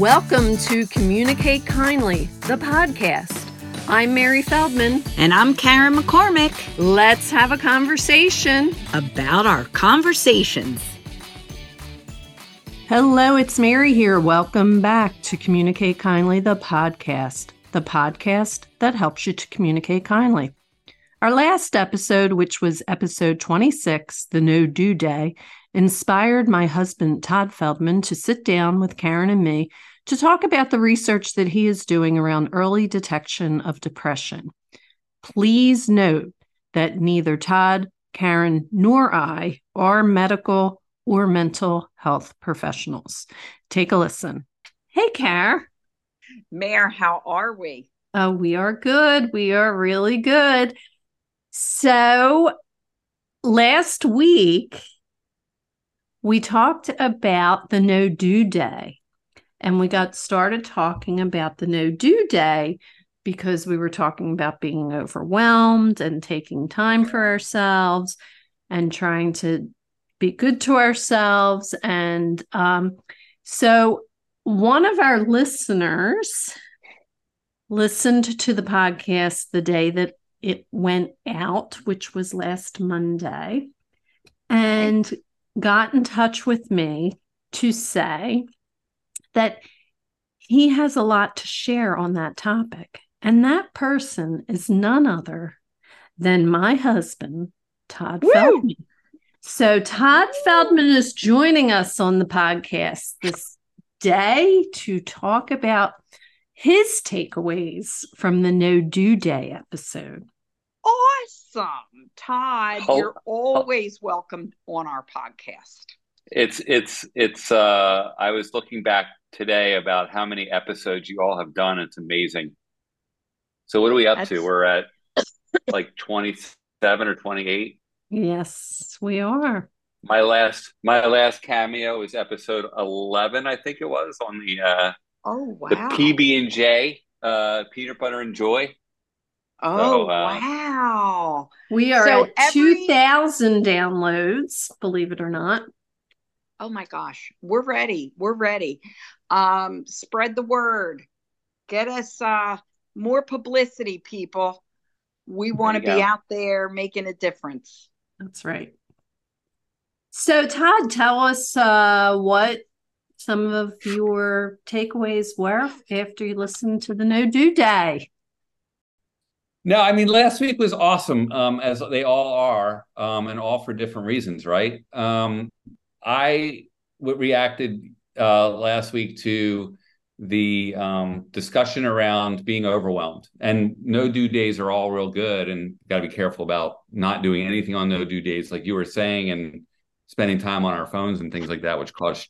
Welcome to Communicate Kindly, the podcast. I'm Mary Feldman. And I'm Karen McCormick. Let's have a conversation about our conversations. Hello, it's Mary here. Welcome back to Communicate Kindly, the podcast, the podcast that helps you to communicate kindly. Our last episode, which was episode 26, the No Do Day, inspired my husband, Todd Feldman, to sit down with Karen and me to talk about the research that he is doing around early detection of depression. Please note that neither Todd, Karen, nor I are medical or mental health professionals. Take a listen. Hey, Karen. Mary, how are we? Oh, we are good. We are really good. So, last week, we talked about the no do day and we got started talking about the no do day because we were talking about being overwhelmed and taking time for ourselves and trying to be good to ourselves. And um, so one of our listeners listened to the podcast the day that it went out, which was last Monday. And got in touch with me to say that he has a lot to share on that topic. And that person is none other than my husband, Todd Woo! Feldman. So, Todd Feldman is joining us on the podcast this day to talk about his takeaways from the No Do Day episode. Awesome. Todd, you're always welcome on our podcast. It's it's it's uh I was looking back today about how many episodes you all have done. It's amazing. So what are we up That's... to? We're at like 27 or 28. Yes, we are. My last my last cameo is episode 11, I think it was on the uh Oh wow. The PB and J, uh peanut butter and joy. Oh so, uh, wow! We are so at every... two thousand downloads. Believe it or not. Oh my gosh, we're ready. We're ready. Um, spread the word. Get us uh, more publicity, people. We want to be go. out there making a difference. That's right. So, Todd, tell us uh, what some of your takeaways were after you listened to the No Do Day. No, I mean last week was awesome, um, as they all are, um, and all for different reasons, right? Um, I reacted uh, last week to the um, discussion around being overwhelmed, and no do days are all real good, and got to be careful about not doing anything on no do days, like you were saying, and spending time on our phones and things like that, which cause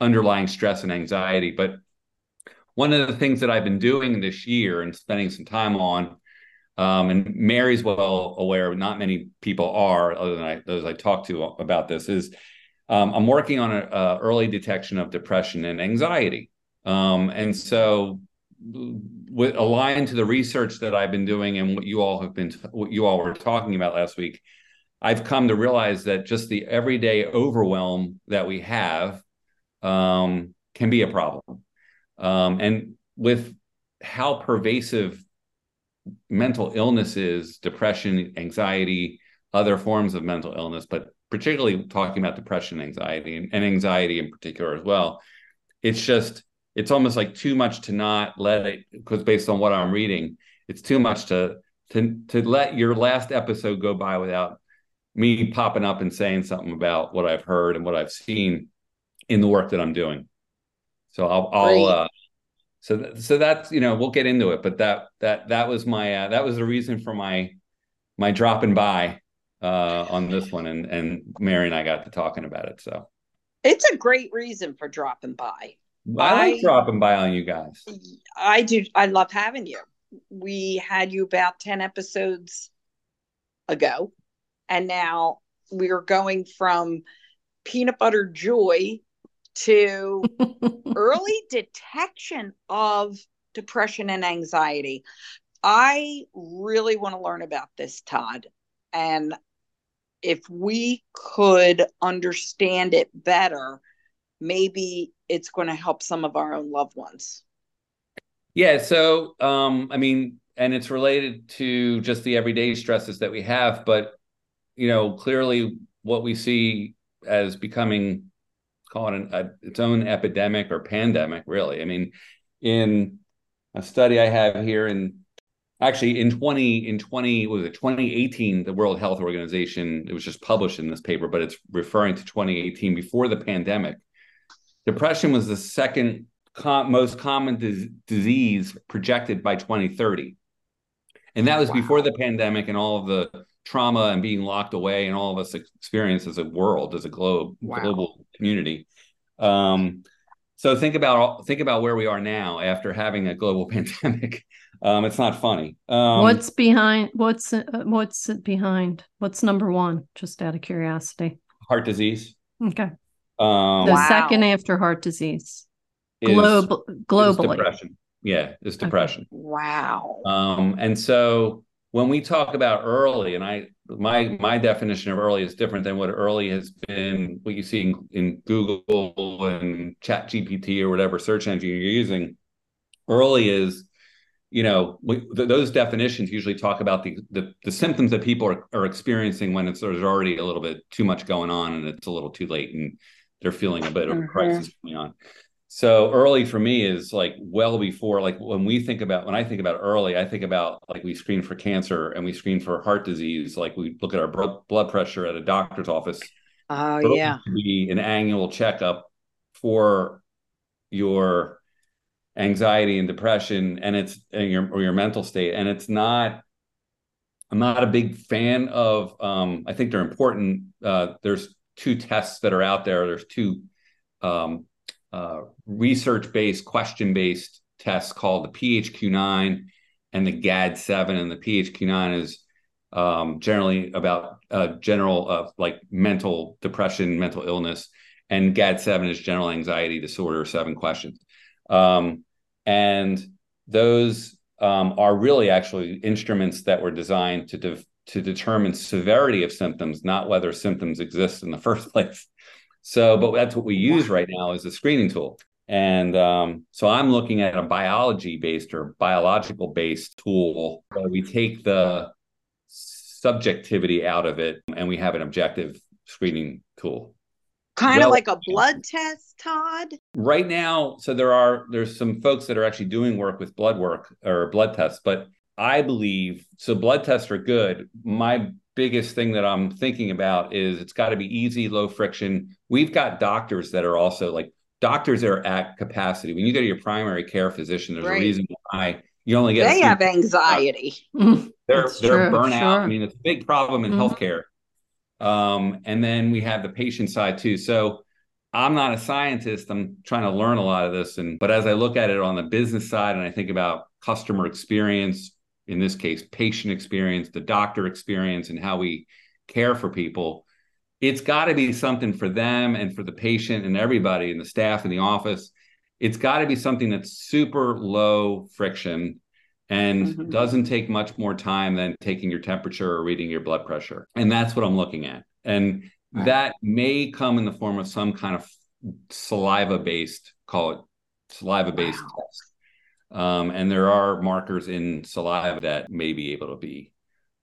underlying stress and anxiety. But one of the things that I've been doing this year and spending some time on um, and Mary's well aware, not many people are, other than I, those I talk to about this, is um, I'm working on an early detection of depression and anxiety. Um, and so, with, aligned to the research that I've been doing and what you all have been, what you all were talking about last week, I've come to realize that just the everyday overwhelm that we have um, can be a problem. Um, and with how pervasive mental illnesses, depression, anxiety, other forms of mental illness, but particularly talking about depression, anxiety, and, and anxiety in particular as well. It's just, it's almost like too much to not let it, because based on what I'm reading, it's too much to to to let your last episode go by without me popping up and saying something about what I've heard and what I've seen in the work that I'm doing. So I'll I'll uh, so th- so that's you know we'll get into it but that that that was my uh, that was the reason for my my dropping by uh on this one and and mary and i got to talking about it so it's a great reason for dropping by i like dropping by on you guys i do i love having you we had you about 10 episodes ago and now we're going from peanut butter joy to early detection of depression and anxiety. I really want to learn about this, Todd. And if we could understand it better, maybe it's going to help some of our own loved ones. Yeah. So, um, I mean, and it's related to just the everyday stresses that we have, but you know, clearly what we see as becoming call it an, a, its own epidemic or pandemic, really. I mean, in a study I have here in actually in 20 in 20 was it 2018 the world health organization it was just published in this paper but it's referring to 2018 before the pandemic depression was the second com- most common dis- disease projected by 2030 and that was wow. before the pandemic and all of the trauma and being locked away and all of us experience as a world as a globe wow. global community um, so think about think about where we are now after having a global pandemic um, it's not funny. Um, what's behind what's uh, what's behind what's number one just out of curiosity? Heart disease. Okay. Um, the wow. second after heart disease. Global, globally. depression. Yeah it's depression. Okay. wow. Um, and so when we talk about early, and I my my definition of early is different than what early has been what you see in, in Google and Chat GPT or whatever search engine you're using. Early is, you know, we, th- those definitions usually talk about the, the, the symptoms that people are, are experiencing when it's there's already a little bit too much going on and it's a little too late and they're feeling a bit of a crisis mm-hmm. going on. So early for me is like well before, like when we think about, when I think about early, I think about like we screen for cancer and we screen for heart disease. Like we look at our blood pressure at a doctor's office. Oh, yeah. Be an annual checkup for your anxiety and depression and it's and your or your mental state. And it's not, I'm not a big fan of, um, I think they're important. Uh, there's two tests that are out there. There's two, um, uh, research-based, question-based tests called the PHQ-9 and the GAD-7. And the PHQ-9 is um, generally about uh, general uh, like mental depression, mental illness, and GAD-7 is general anxiety disorder. Seven questions, um, and those um, are really actually instruments that were designed to de- to determine severity of symptoms, not whether symptoms exist in the first place. So, but that's what we use right now as a screening tool. And um, so I'm looking at a biology based or biological based tool where we take the subjectivity out of it and we have an objective screening tool. Kind well, of like a blood test, Todd? Right now, so there are there's some folks that are actually doing work with blood work or blood tests, but I believe so blood tests are good. My biggest thing that I'm thinking about is it's got to be easy, low friction. We've got doctors that are also like doctors that are at capacity. When you go to your primary care physician, there's right. a reason why you only get. They have anxiety. they're they're burnout. Sure. I mean, it's a big problem in mm-hmm. healthcare. Um, and then we have the patient side too. So I'm not a scientist. I'm trying to learn a lot of this. And but as I look at it on the business side, and I think about customer experience, in this case, patient experience, the doctor experience, and how we care for people, it's got to be something for them and for the patient and everybody and the staff in the office. It's got to be something that's super low friction and mm-hmm. doesn't take much more time than taking your temperature or reading your blood pressure. And that's what I'm looking at. And right. that may come in the form of some kind of saliva based, call it saliva based wow. test. Um, and there are markers in saliva that may be able to be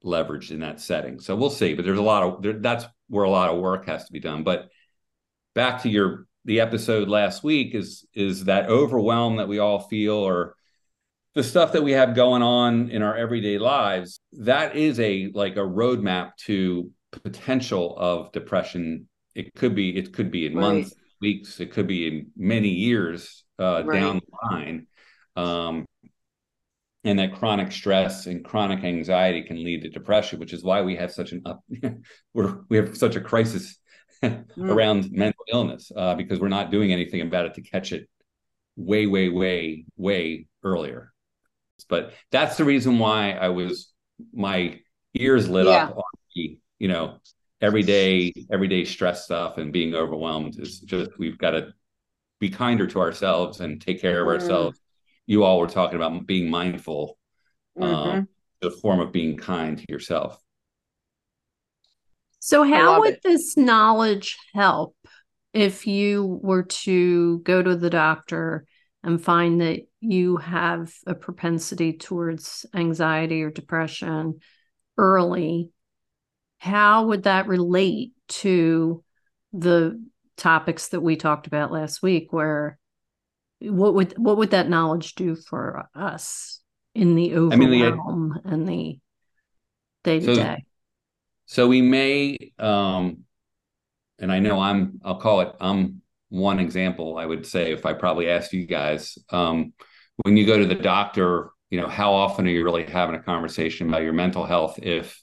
leveraged in that setting. So we'll see. But there's a lot of there, that's where a lot of work has to be done. But back to your the episode last week is is that overwhelm that we all feel or the stuff that we have going on in our everyday lives that is a like a roadmap to potential of depression it could be it could be in right. months weeks it could be in many years uh, right. down the line um, and that chronic stress and chronic anxiety can lead to depression, which is why we have such an up, we're, we have such a crisis mm. around mental illness uh, because we're not doing anything about it to catch it way, way, way, way earlier. But that's the reason why I was my ears lit yeah. up on the, you know, everyday, everyday stress stuff and being overwhelmed is just we've got to be kinder to ourselves and take care of mm. ourselves you all were talking about being mindful um, mm-hmm. um, the form of being kind to yourself so how would it. this knowledge help if you were to go to the doctor and find that you have a propensity towards anxiety or depression early, how would that relate to the topics that we talked about last week where what would what would that knowledge do for us in the overwhelm I mean, the, and the day to day? So we may um and I know I'm I'll call it I'm one example I would say if I probably asked you guys um when you go to the doctor, you know, how often are you really having a conversation about your mental health if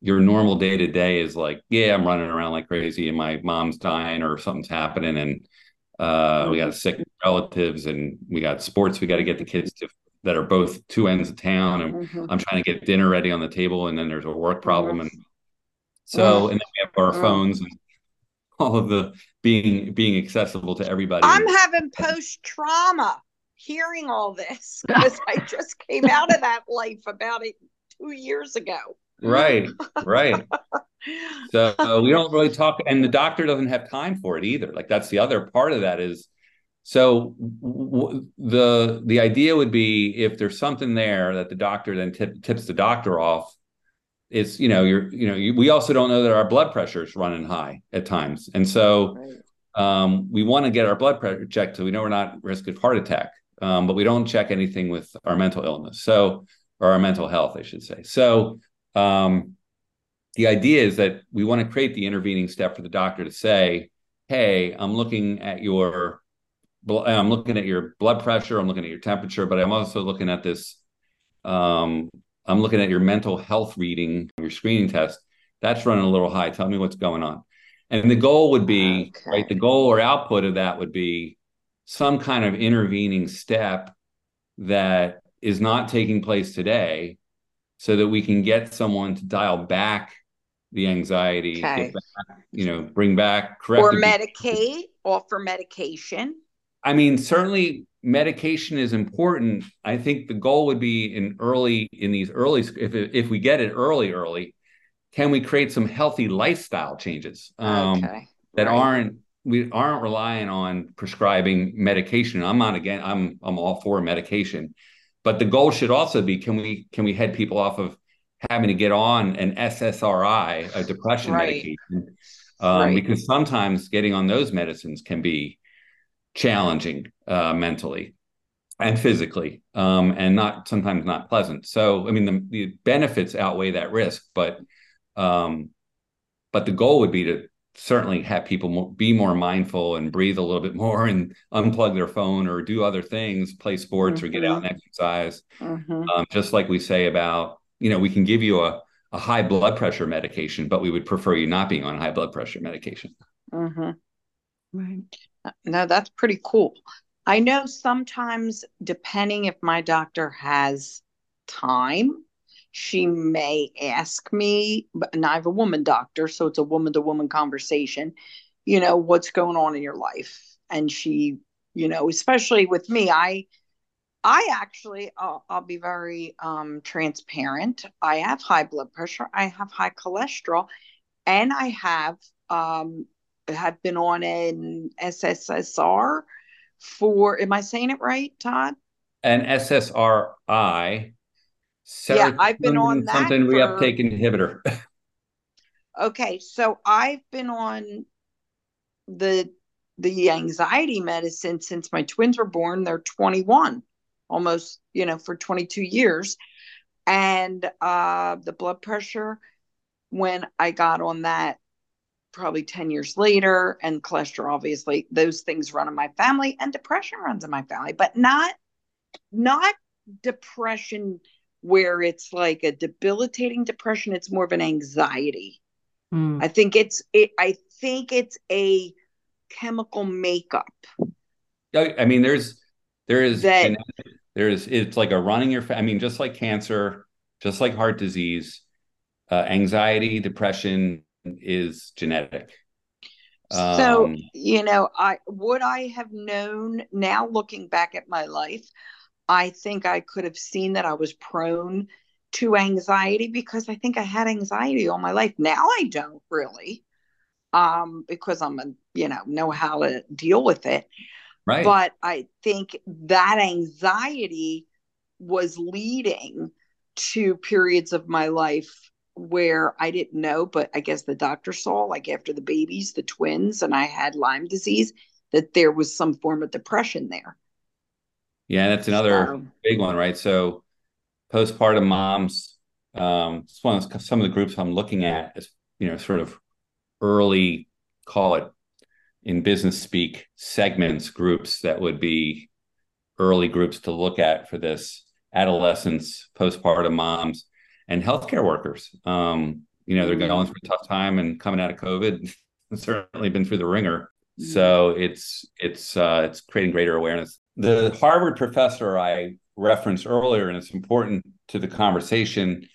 your normal day to day is like, yeah, I'm running around like crazy and my mom's dying or something's happening and uh, we got sick relatives and we got sports we got to get the kids to that are both two ends of town and mm-hmm. I'm trying to get dinner ready on the table and then there's a work problem and so and then we have our mm-hmm. phones and all of the being being accessible to everybody. I'm having post trauma hearing all this because I just came out of that life about it two years ago. Right, right. so uh, we don't really talk, and the doctor doesn't have time for it either. Like that's the other part of that is. So w- the the idea would be if there's something there that the doctor then tip, tips the doctor off. It's you know you're you know you, we also don't know that our blood pressure is running high at times, and so right. um, we want to get our blood pressure checked so we know we're not at risk of heart attack, um, but we don't check anything with our mental illness. So or our mental health, I should say. So um, the idea is that we want to create the intervening step for the doctor to say, "Hey, I'm looking at your, I'm looking at your blood pressure, I'm looking at your temperature, but I'm also looking at this, um, I'm looking at your mental health reading, your screening test. That's running a little high. Tell me what's going on." And the goal would be, okay. right? The goal or output of that would be some kind of intervening step that is not taking place today so that we can get someone to dial back the anxiety, okay. back, you know, bring back correct or medicate, offer medication. I mean, certainly medication is important. I think the goal would be in early in these early if if we get it early early, can we create some healthy lifestyle changes um, okay. that right. aren't we aren't relying on prescribing medication. I'm not again. I'm I'm all for medication, but the goal should also be can we can we head people off of having to get on an SSRI, a depression right. medication, um, right. because sometimes getting on those medicines can be challenging uh, mentally and physically, um, and not sometimes not pleasant. So, I mean, the, the benefits outweigh that risk, but um, but the goal would be to certainly have people be more mindful and breathe a little bit more and unplug their phone or do other things, play sports mm-hmm. or get out and mm-hmm. exercise. Mm-hmm. Um, just like we say about, you know, we can give you a, a high blood pressure medication, but we would prefer you not being on high blood pressure medication. Mm-hmm. Right. No, that's pretty cool. I know sometimes, depending if my doctor has time, she may ask me, and I have a woman doctor, so it's a woman to woman conversation, you know, what's going on in your life. And she, you know, especially with me, I, I actually, I'll, I'll be very um, transparent. I have high blood pressure, I have high cholesterol, and I have um, have been on an SSRI for. Am I saying it right, Todd? An SSRI yeah, I've been on that something for... reuptake inhibitor. okay, so I've been on the the anxiety medicine since my twins were born. They're 21, almost, you know, for 22 years. And uh, the blood pressure, when I got on that probably 10 years later, and cholesterol, obviously, those things run in my family, and depression runs in my family, but not not depression where it's like a debilitating depression it's more of an anxiety mm. i think it's it, i think it's a chemical makeup i mean there's there is that, there is it's like a running your i mean just like cancer just like heart disease uh, anxiety depression is genetic so um, you know i would i have known now looking back at my life I think I could have seen that I was prone to anxiety because I think I had anxiety all my life. Now I don't really. um, because I'm a, you know, know how to deal with it. Right. But I think that anxiety was leading to periods of my life where I didn't know, but I guess the doctor saw, like after the babies, the twins, and I had Lyme disease, that there was some form of depression there. Yeah, that's another big one, right? So, postpartum moms, um, it's one of some of the groups I'm looking at is, you know, sort of early, call it in business speak, segments groups that would be early groups to look at for this adolescents, postpartum moms, and healthcare workers. Um, you know, they're going through a tough time and coming out of COVID, certainly been through the ringer. Mm-hmm. So it's it's uh, it's creating greater awareness. The Harvard professor I referenced earlier, and it's important to the conversation,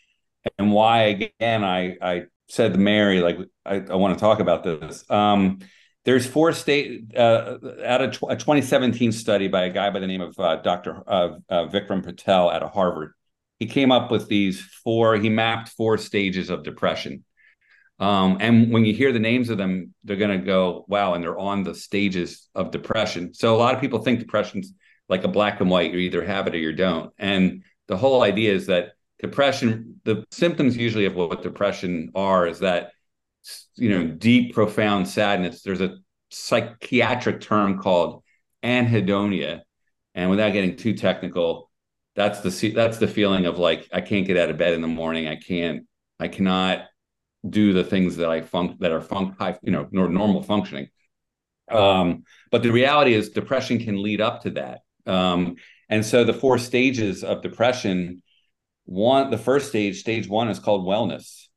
and why again I I said to Mary like I, I want to talk about this. Um, there's four state uh, out of a 2017 study by a guy by the name of uh, Dr. Uh, uh, Vikram Patel out of Harvard he came up with these four, he mapped four stages of depression. Um, and when you hear the names of them, they're going to go, wow, and they're on the stages of depression. So a lot of people think depression's like a black and white, you either have it or you don't. And the whole idea is that depression, the symptoms usually of what depression are is that, you know, deep, profound sadness. There's a psychiatric term called anhedonia. And without getting too technical, that's the that's the feeling of like I can't get out of bed in the morning. I can't. I cannot do the things that I fun that are fun high, you know, nor normal functioning. Um, but the reality is, depression can lead up to that. Um, and so the four stages of depression, one, the first stage, stage one, is called wellness,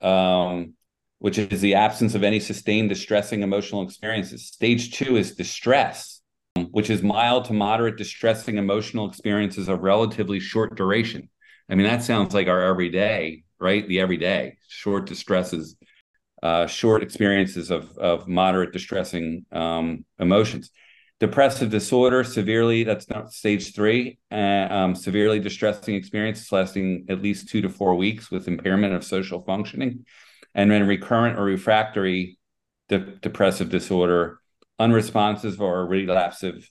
um, which is the absence of any sustained distressing emotional experiences. Stage two is distress which is mild to moderate distressing emotional experiences of relatively short duration. I mean, that sounds like our everyday, right? The everyday short distresses, uh, short experiences of of moderate distressing um, emotions. Depressive disorder, severely, that's not stage three, uh, um, severely distressing experiences lasting at least two to four weeks with impairment of social functioning. And then recurrent or refractory de- depressive disorder, unresponsive or relapsive,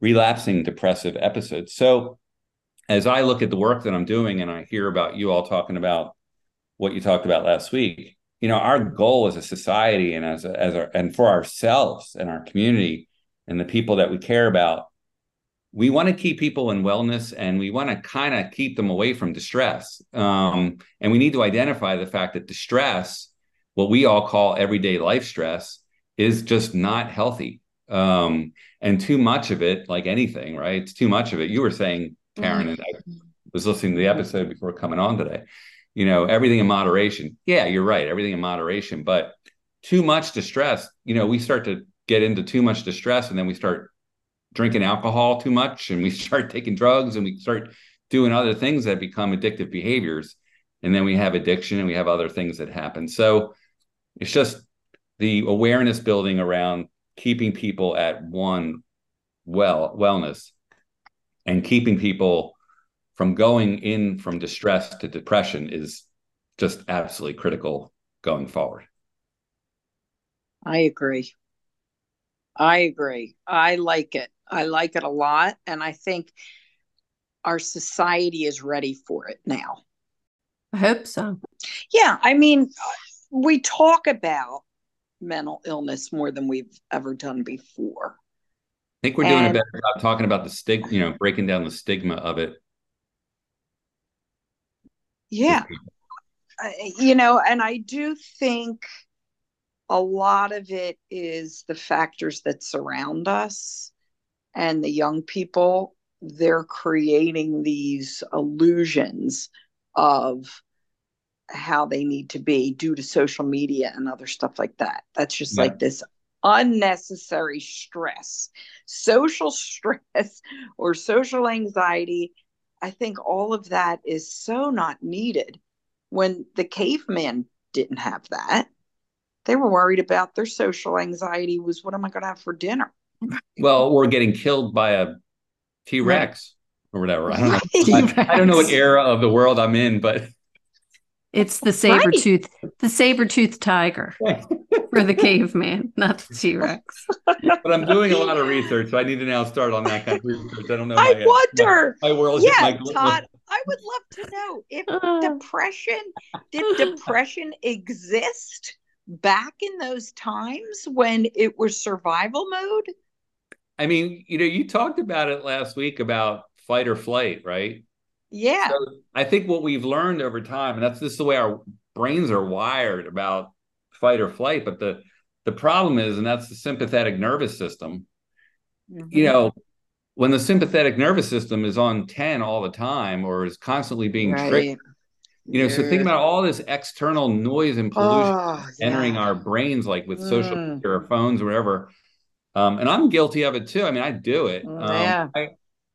relapsing depressive episodes. So as I look at the work that I'm doing and I hear about you all talking about what you talked about last week, you know, our goal as a society and as a, as our, and for ourselves and our community and the people that we care about, we want to keep people in wellness and we want to kind of keep them away from distress. Um, and we need to identify the fact that distress, what we all call everyday life stress, is just not healthy. Um, and too much of it, like anything, right? It's too much of it. You were saying, Karen, mm-hmm. and I was listening to the episode before coming on today. You know, everything in moderation. Yeah, you're right. Everything in moderation, but too much distress. You know, we start to get into too much distress, and then we start drinking alcohol too much, and we start taking drugs, and we start doing other things that become addictive behaviors, and then we have addiction, and we have other things that happen. So it's just the awareness building around keeping people at one well wellness and keeping people from going in from distress to depression is just absolutely critical going forward. I agree. I agree. I like it. I like it a lot. And I think our society is ready for it now. I hope so. Yeah. I mean, we talk about mental illness more than we've ever done before. I think we're doing and, a better job talking about the stigma, you know, breaking down the stigma of it. Yeah. You know, and I do think a lot of it is the factors that surround us and the young people. They're creating these illusions of how they need to be due to social media and other stuff like that. That's just yeah. like this unnecessary stress, social stress or social anxiety. I think all of that is so not needed. When the caveman didn't have that, they were worried about their social anxiety was what am I going to have for dinner? Well, we're getting killed by a T Rex right. or whatever. I don't know. I, I don't know what era of the world I'm in, but It's the saber tooth, the saber tooth tiger for the caveman, not the T Rex. but I'm doing a lot of research, so I need to now start on that kind of research. I don't know. I my, wonder. My, my world. Yeah, my, Todd. I would love to know if uh, depression did depression exist back in those times when it was survival mode. I mean, you know, you talked about it last week about fight or flight, right? Yeah. So I think what we've learned over time, and that's just the way our brains are wired about fight or flight. But the the problem is, and that's the sympathetic nervous system. Mm-hmm. You know, when the sympathetic nervous system is on 10 all the time or is constantly being right. tricked, you know, yeah. so think about all this external noise and pollution oh, entering yeah. our brains, like with social mm. media or phones or whatever. Um, and I'm guilty of it too. I mean, I do it. Mm, um, yeah. I,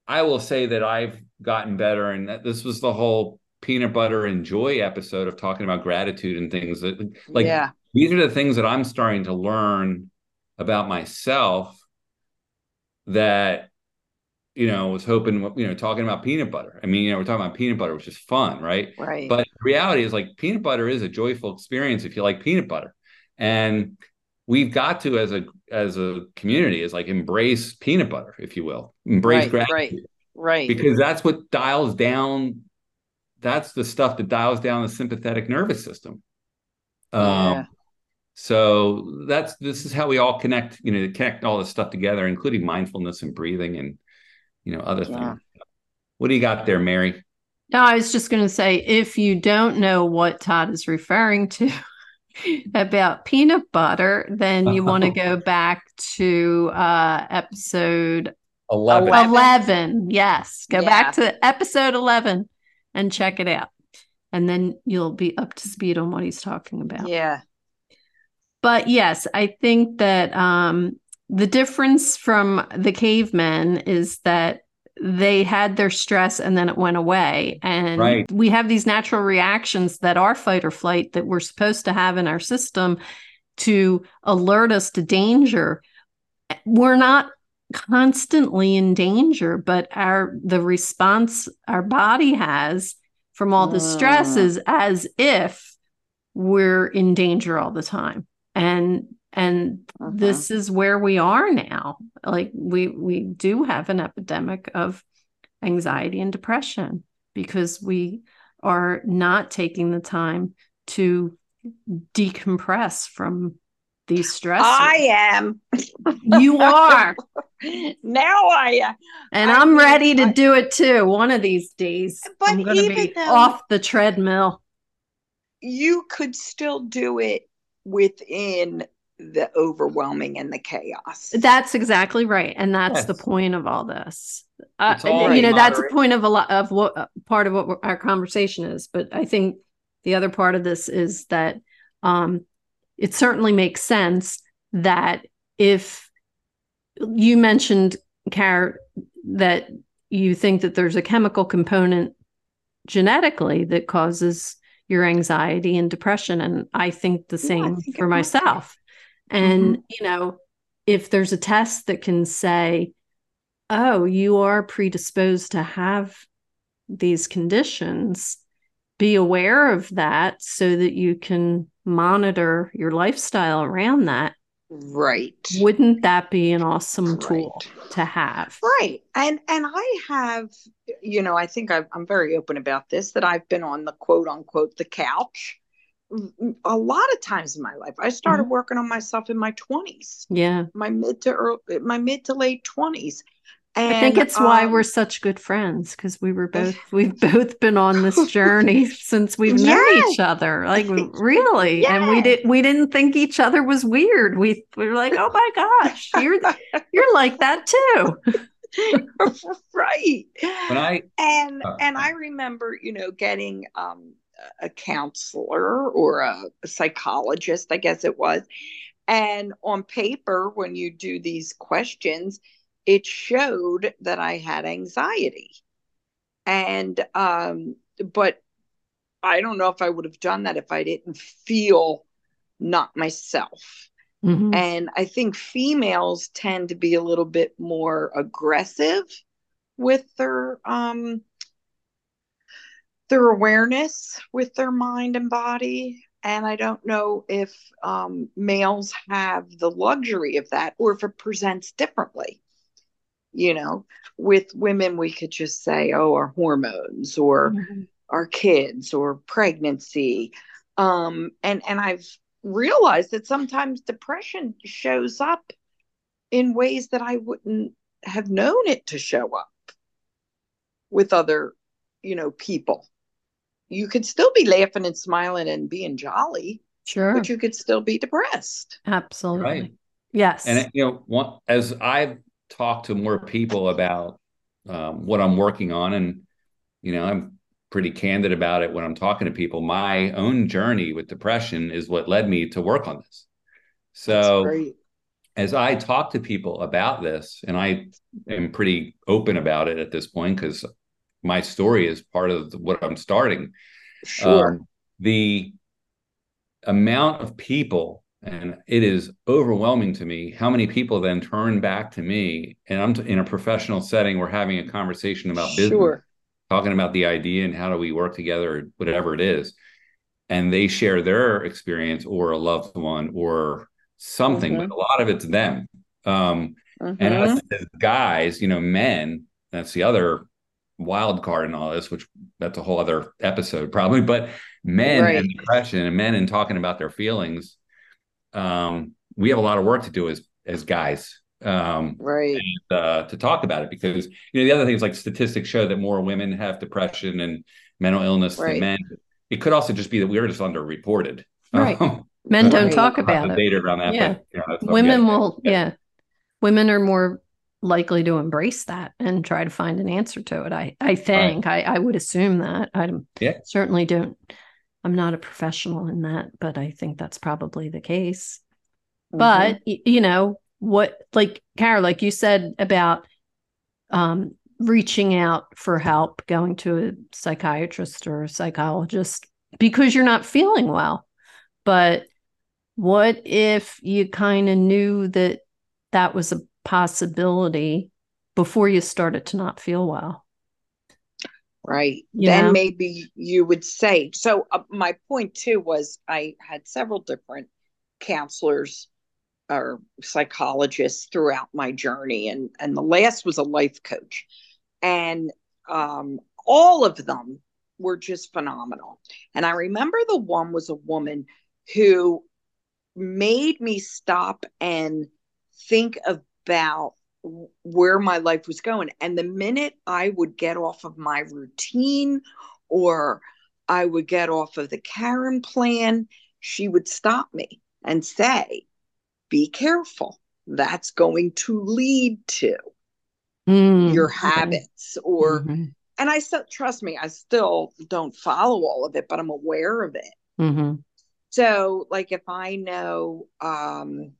I will say that I've gotten better, and that this was the whole peanut butter and joy episode of talking about gratitude and things that like yeah. these are the things that I'm starting to learn about myself that you know was hoping you know talking about peanut butter. I mean, you know, we're talking about peanut butter, which is fun, right? Right. But reality is like peanut butter is a joyful experience if you like peanut butter. And we've got to as a as a community is like embrace peanut butter if you will embrace right, gratitude right right because that's what dials down that's the stuff that dials down the sympathetic nervous system yeah. um so that's this is how we all connect you know connect all this stuff together including mindfulness and breathing and you know other yeah. things what do you got there mary no i was just going to say if you don't know what todd is referring to about peanut butter, then you want to go back to uh, episode 11. 11. Yes. Go yeah. back to episode 11 and check it out. And then you'll be up to speed on what he's talking about. Yeah. But yes, I think that um, the difference from the cavemen is that they had their stress and then it went away. And right. we have these natural reactions that are fight or flight that we're supposed to have in our system to alert us to danger. We're not constantly in danger, but our the response our body has from all the stress mm. is as if we're in danger all the time. And and uh-huh. this is where we are now like we we do have an epidemic of anxiety and depression because we are not taking the time to decompress from these stresses. I am. you are. now I am. And I am ready to I, do it too. One of these days. But I'm going to be off the treadmill. You could still do it within the overwhelming and the chaos. That's exactly right, and that's yes. the point of all this. Uh, all you know, that's the point of a lot of what uh, part of what our conversation is. But I think the other part of this is that um, it certainly makes sense that if you mentioned, Car, that you think that there's a chemical component genetically that causes your anxiety and depression and i think the same yeah, think for myself and, mm-hmm. you know, if there's a test that can say, oh, you are predisposed to have these conditions, be aware of that so that you can monitor your lifestyle around that. Right. Wouldn't that be an awesome right. tool to have? Right. And and I have, you know, I think i I'm very open about this that I've been on the quote unquote the couch a lot of times in my life i started mm-hmm. working on myself in my 20s yeah my mid to early my mid to late 20s and, I think it's um, why we're such good friends because we were both we've both been on this journey since we've yes. known each other. Like really, yes. and we did we didn't think each other was weird. We we were like, oh my gosh, you're you're like that too. right. When I and uh, and I remember, you know, getting um a counselor or a, a psychologist, I guess it was. And on paper, when you do these questions, it showed that I had anxiety. And, um, but I don't know if I would have done that if I didn't feel not myself. Mm-hmm. And I think females tend to be a little bit more aggressive with their um their awareness with their mind and body. And I don't know if um, males have the luxury of that or if it presents differently. You know, with women, we could just say, oh, our hormones or mm-hmm. our kids or pregnancy. Um, and, and I've realized that sometimes depression shows up in ways that I wouldn't have known it to show up with other, you know, people. You could still be laughing and smiling and being jolly. Sure. But you could still be depressed. Absolutely. Right. Yes. And you know, one, as I've talked to more people about um, what I'm working on, and you know, I'm pretty candid about it when I'm talking to people. My own journey with depression is what led me to work on this. So as I talk to people about this, and I am pretty open about it at this point because my story is part of what I'm starting. Sure. Um, the amount of people, and it is overwhelming to me, how many people then turn back to me, and I'm in a professional setting, we're having a conversation about business, sure. talking about the idea and how do we work together, or whatever it is. And they share their experience or a loved one or something, mm-hmm. but a lot of it's them. Um, mm-hmm. And us guys, you know, men, that's the other wild card in all this, which that's a whole other episode probably. But men right. and depression and men and talking about their feelings, um, we have a lot of work to do as as guys. Um, right. And, uh, to talk about it because you know the other thing is like statistics show that more women have depression and mental illness right. than men. It could also just be that we are just underreported. Right. Um, Men don't talk about it. Data around that, yeah. But, you know, Women will, yeah. yeah. Women are more likely to embrace that and try to find an answer to it. I, I think right. I, I would assume that. I yeah. certainly don't. I'm not a professional in that, but I think that's probably the case. Mm-hmm. But you know what, like Kara, like you said about um, reaching out for help, going to a psychiatrist or a psychologist because you're not feeling well. But what if you kind of knew that that was a possibility before you started to not feel well? Right. You then know? maybe you would say. So, uh, my point too was I had several different counselors or psychologists throughout my journey, and, and the last was a life coach. And um, all of them were just phenomenal. And I remember the one was a woman who made me stop and think about where my life was going. And the minute I would get off of my routine or I would get off of the Karen plan, she would stop me and say, Be careful. That's going to lead to mm-hmm. your habits or. Mm-hmm. And I still trust me, I still don't follow all of it, but I'm aware of it. Mm-hmm. So, like, if I know um,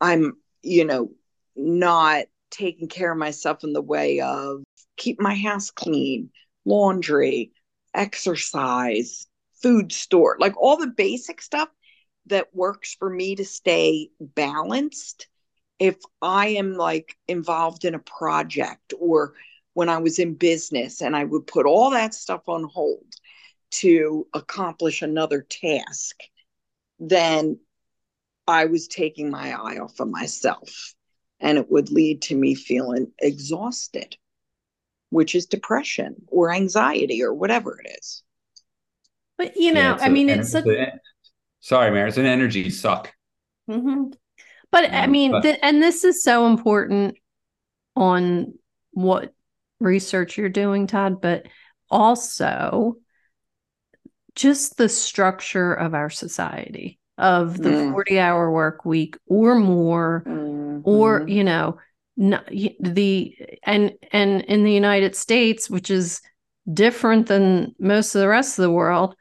I'm, you know, not taking care of myself in the way of keep my house clean, laundry, exercise, food store, like all the basic stuff that works for me to stay balanced. If I am like involved in a project or when I was in business and I would put all that stuff on hold to accomplish another task then I was taking my eye off of myself. And it would lead to me feeling exhausted, which is depression or anxiety or whatever it is. But, you know, yeah, I mean, it's a, sorry, Mary, it's an energy suck. Mm-hmm. But um, I mean, but, th- and this is so important on what research you're doing, Todd, but also just the structure of our society of the mm. 40 hour work week or more mm-hmm. or you know the and and in the United States which is different than most of the rest of the world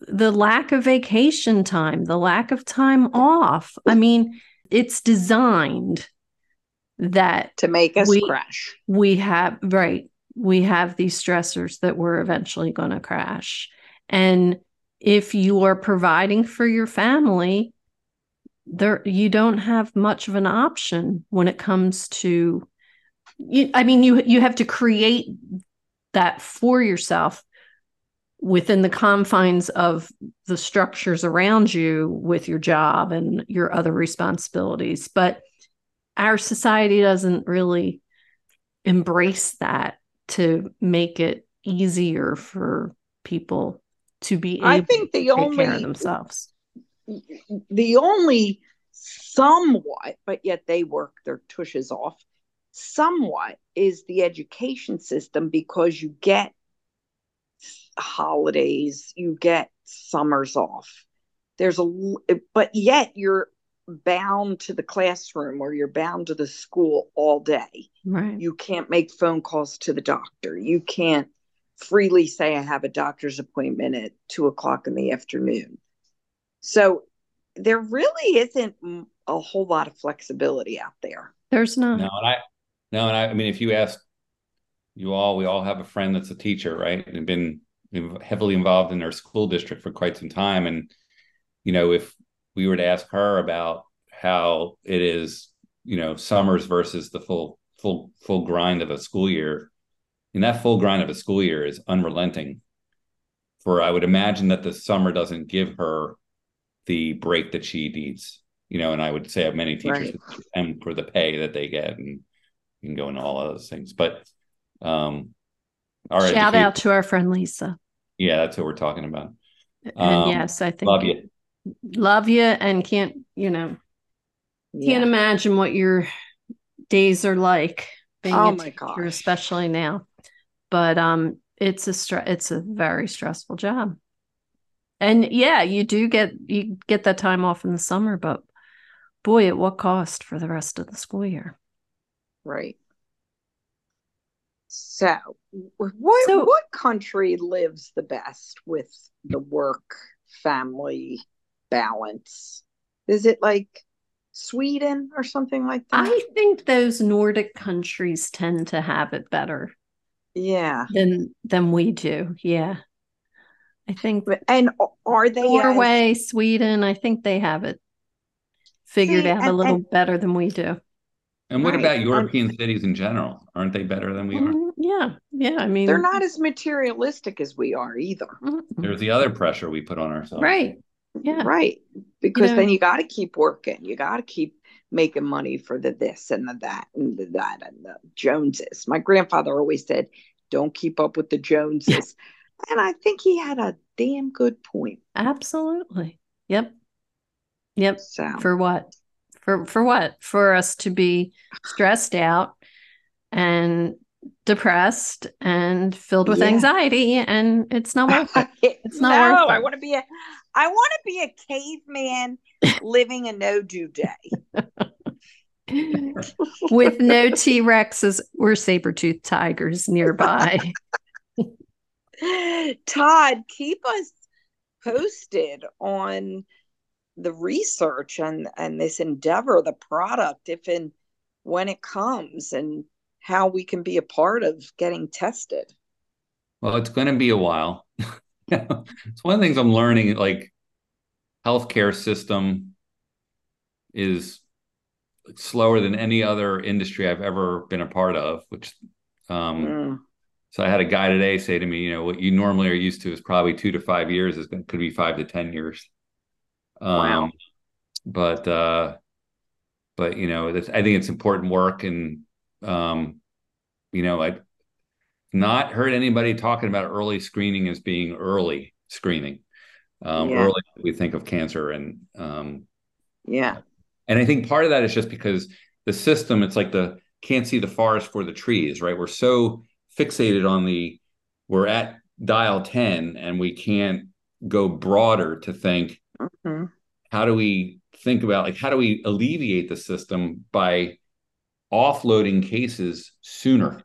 the lack of vacation time the lack of time off i mean it's designed that to make us we, crash we have right we have these stressors that we're eventually going to crash and if you are providing for your family, there you don't have much of an option when it comes to you, I mean you you have to create that for yourself within the confines of the structures around you with your job and your other responsibilities. But our society doesn't really embrace that to make it easier for people to be able I think the only, themselves. The only somewhat, but yet they work their tushes off, somewhat is the education system because you get holidays, you get summers off. There's a, but yet you're bound to the classroom or you're bound to the school all day. Right. You can't make phone calls to the doctor. You can't freely say, I have a doctor's appointment at two o'clock in the afternoon. So there really isn't a whole lot of flexibility out there. There's not. No, and I, no, and I, I mean, if you ask you all, we all have a friend that's a teacher, right? And been heavily involved in their school district for quite some time. And, you know, if we were to ask her about how it is, you know, summers versus the full, full, full grind of a school year, and that full grind of a school year is unrelenting. For I would imagine that the summer doesn't give her the break that she needs, you know, and I would say have many teachers right. and for the pay that they get and you can go into all of those things. But um all right. Shout out to our friend Lisa. Yeah, that's what we're talking about. And um, yes, I think love you. Love you and can't, you know, yeah. can't imagine what your days are like being oh my god, especially now. But um it's a stress it's a very stressful job. And yeah, you do get you get that time off in the summer, but boy, at what cost for the rest of the school year? Right. So, what so, what country lives the best with the work family balance? Is it like Sweden or something like that? I think those Nordic countries tend to have it better. Yeah. Than than we do. Yeah. I think and are they Norway, as... Sweden, I think they have it figured See, out and, a little and, better than we do. And what right. about European cities in general? Aren't they better than we are? Mm, yeah. Yeah. I mean, they're not as materialistic as we are either. There's the other pressure we put on ourselves. Right. Yeah. Right. Because you know, then you got to keep working. You got to keep making money for the this and the that and the that and the Joneses. My grandfather always said, don't keep up with the Joneses. and I think he had a damn good point. Absolutely. Yep. Yep. So. For what? For for what? For us to be stressed out and depressed and filled with yeah. anxiety and it's not worth it. It's not no, worth it. I want to be a I want to be a caveman living a no do day. With no T Rexes or saber tooth tigers nearby. Todd, keep us posted on the research and and this endeavor, the product, if and when it comes, and how we can be a part of getting tested. Well, it's going to be a while. it's one of the things I'm learning. Like, healthcare system is slower than any other industry I've ever been a part of. Which, um, mm. so I had a guy today say to me, you know, what you normally are used to is probably two to five years. Is could be five to ten years. Um, wow. But uh, but you know, I think it's important work, and um, you know, I not heard anybody talking about early screening as being early screening. Um, yeah. Early, we think of cancer, and um, yeah, and I think part of that is just because the system, it's like the can't see the forest for the trees, right? We're so fixated on the we're at dial 10 and we can't go broader to think mm-hmm. how do we think about like how do we alleviate the system by offloading cases sooner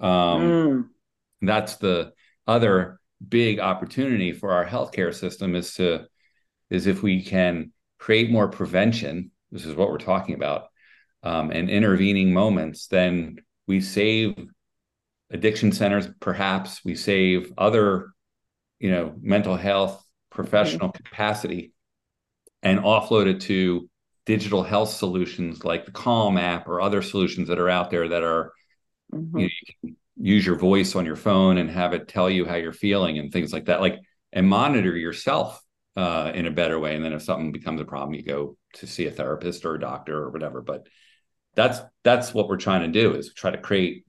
um, mm. that's the other big opportunity for our healthcare system is to is if we can create more prevention this is what we're talking about um, and intervening moments then we save addiction centers perhaps we save other you know mental health professional mm-hmm. capacity and offload it to digital health solutions like the Calm app or other solutions that are out there that are mm-hmm. you, know, you, can use your voice on your phone and have it tell you how you're feeling and things like that. Like and monitor yourself uh, in a better way. And then if something becomes a problem, you go to see a therapist or a doctor or whatever. But that's that's what we're trying to do is try to create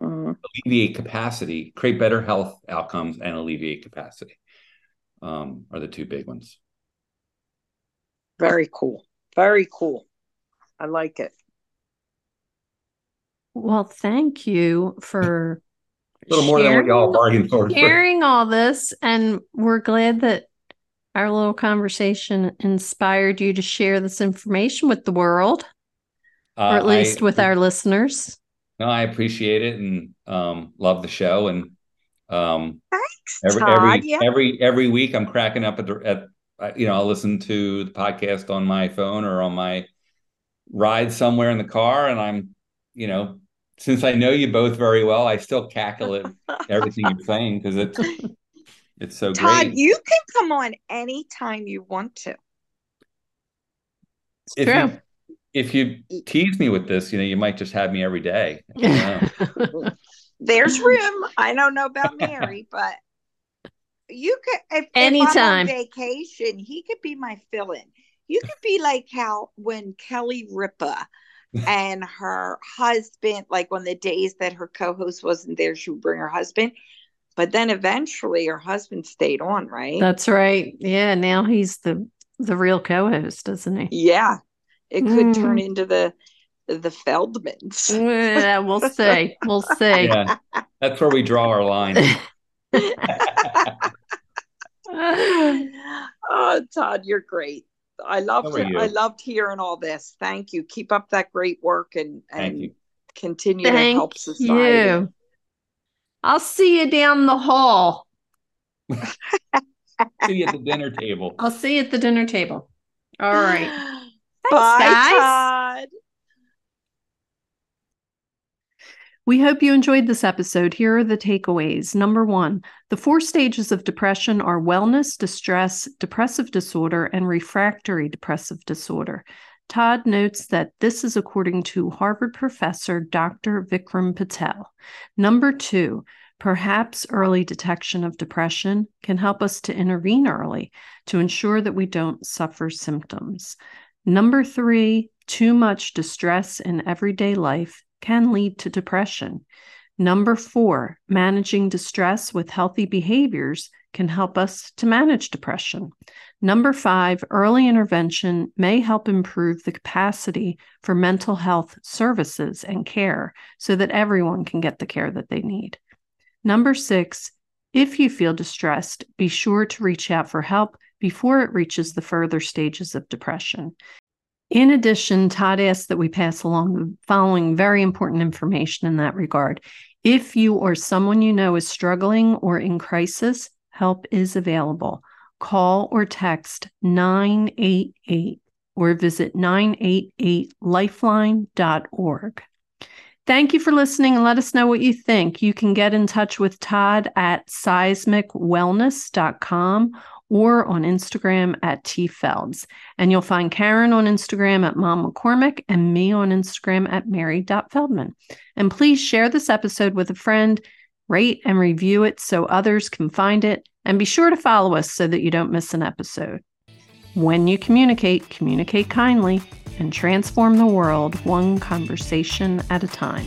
mm. alleviate capacity, create better health outcomes, and alleviate capacity. Um, are the two big ones. Very cool. Very cool. I like it. Well, thank you for a little more than what y'all bargained for. Sharing all this, and we're glad that our little conversation inspired you to share this information with the world, uh, or at least I, with our listeners. No, I appreciate it and um, love the show. And um, thanks, every Todd. every yeah. every every week, I'm cracking up at the at you know I'll listen to the podcast on my phone or on my ride somewhere in the car, and I'm you know since I know you both very well, I still cackle at everything you're saying because it's it's so Todd, great. you can come on anytime you want to. If true. you, if you tease me with this, you know, you might just have me every day. There's room. I don't know about Mary, but you could if, anytime if vacation, he could be my fill-in. You could be like how when Kelly Ripa and her husband, like on the days that her co-host wasn't there, she would bring her husband. But then eventually her husband stayed on, right? That's right. Yeah, now he's the the real co-host, doesn't he? Yeah. It could mm. turn into the the Feldmans. yeah, we'll see. We'll see. Yeah, that's where we draw our line. oh, Todd, you're great. I loved it. I loved hearing all this. Thank you. Keep up that great work and and continue Thank to help society. You. I'll see you down the hall. see you at the dinner table. I'll see you at the dinner table. All right. Thanks, Bye, guys. Todd. We hope you enjoyed this episode. Here are the takeaways. Number one, the four stages of depression are wellness, distress, depressive disorder, and refractory depressive disorder. Todd notes that this is according to Harvard professor Dr. Vikram Patel. Number two, perhaps early detection of depression can help us to intervene early to ensure that we don't suffer symptoms. Number three, too much distress in everyday life can lead to depression. Number four, managing distress with healthy behaviors can help us to manage depression. Number five, early intervention may help improve the capacity for mental health services and care so that everyone can get the care that they need. Number six, if you feel distressed, be sure to reach out for help before it reaches the further stages of depression. In addition, Todd asked that we pass along the following very important information in that regard. If you or someone you know is struggling or in crisis, help is available. Call or text 988 or visit 988lifeline.org. Thank you for listening and let us know what you think. You can get in touch with Todd at seismicwellness.com or on Instagram at T Felds. And you'll find Karen on Instagram at Mom McCormick and me on Instagram at Mary.Feldman. And please share this episode with a friend, rate and review it so others can find it, and be sure to follow us so that you don't miss an episode. When you communicate, communicate kindly and transform the world one conversation at a time.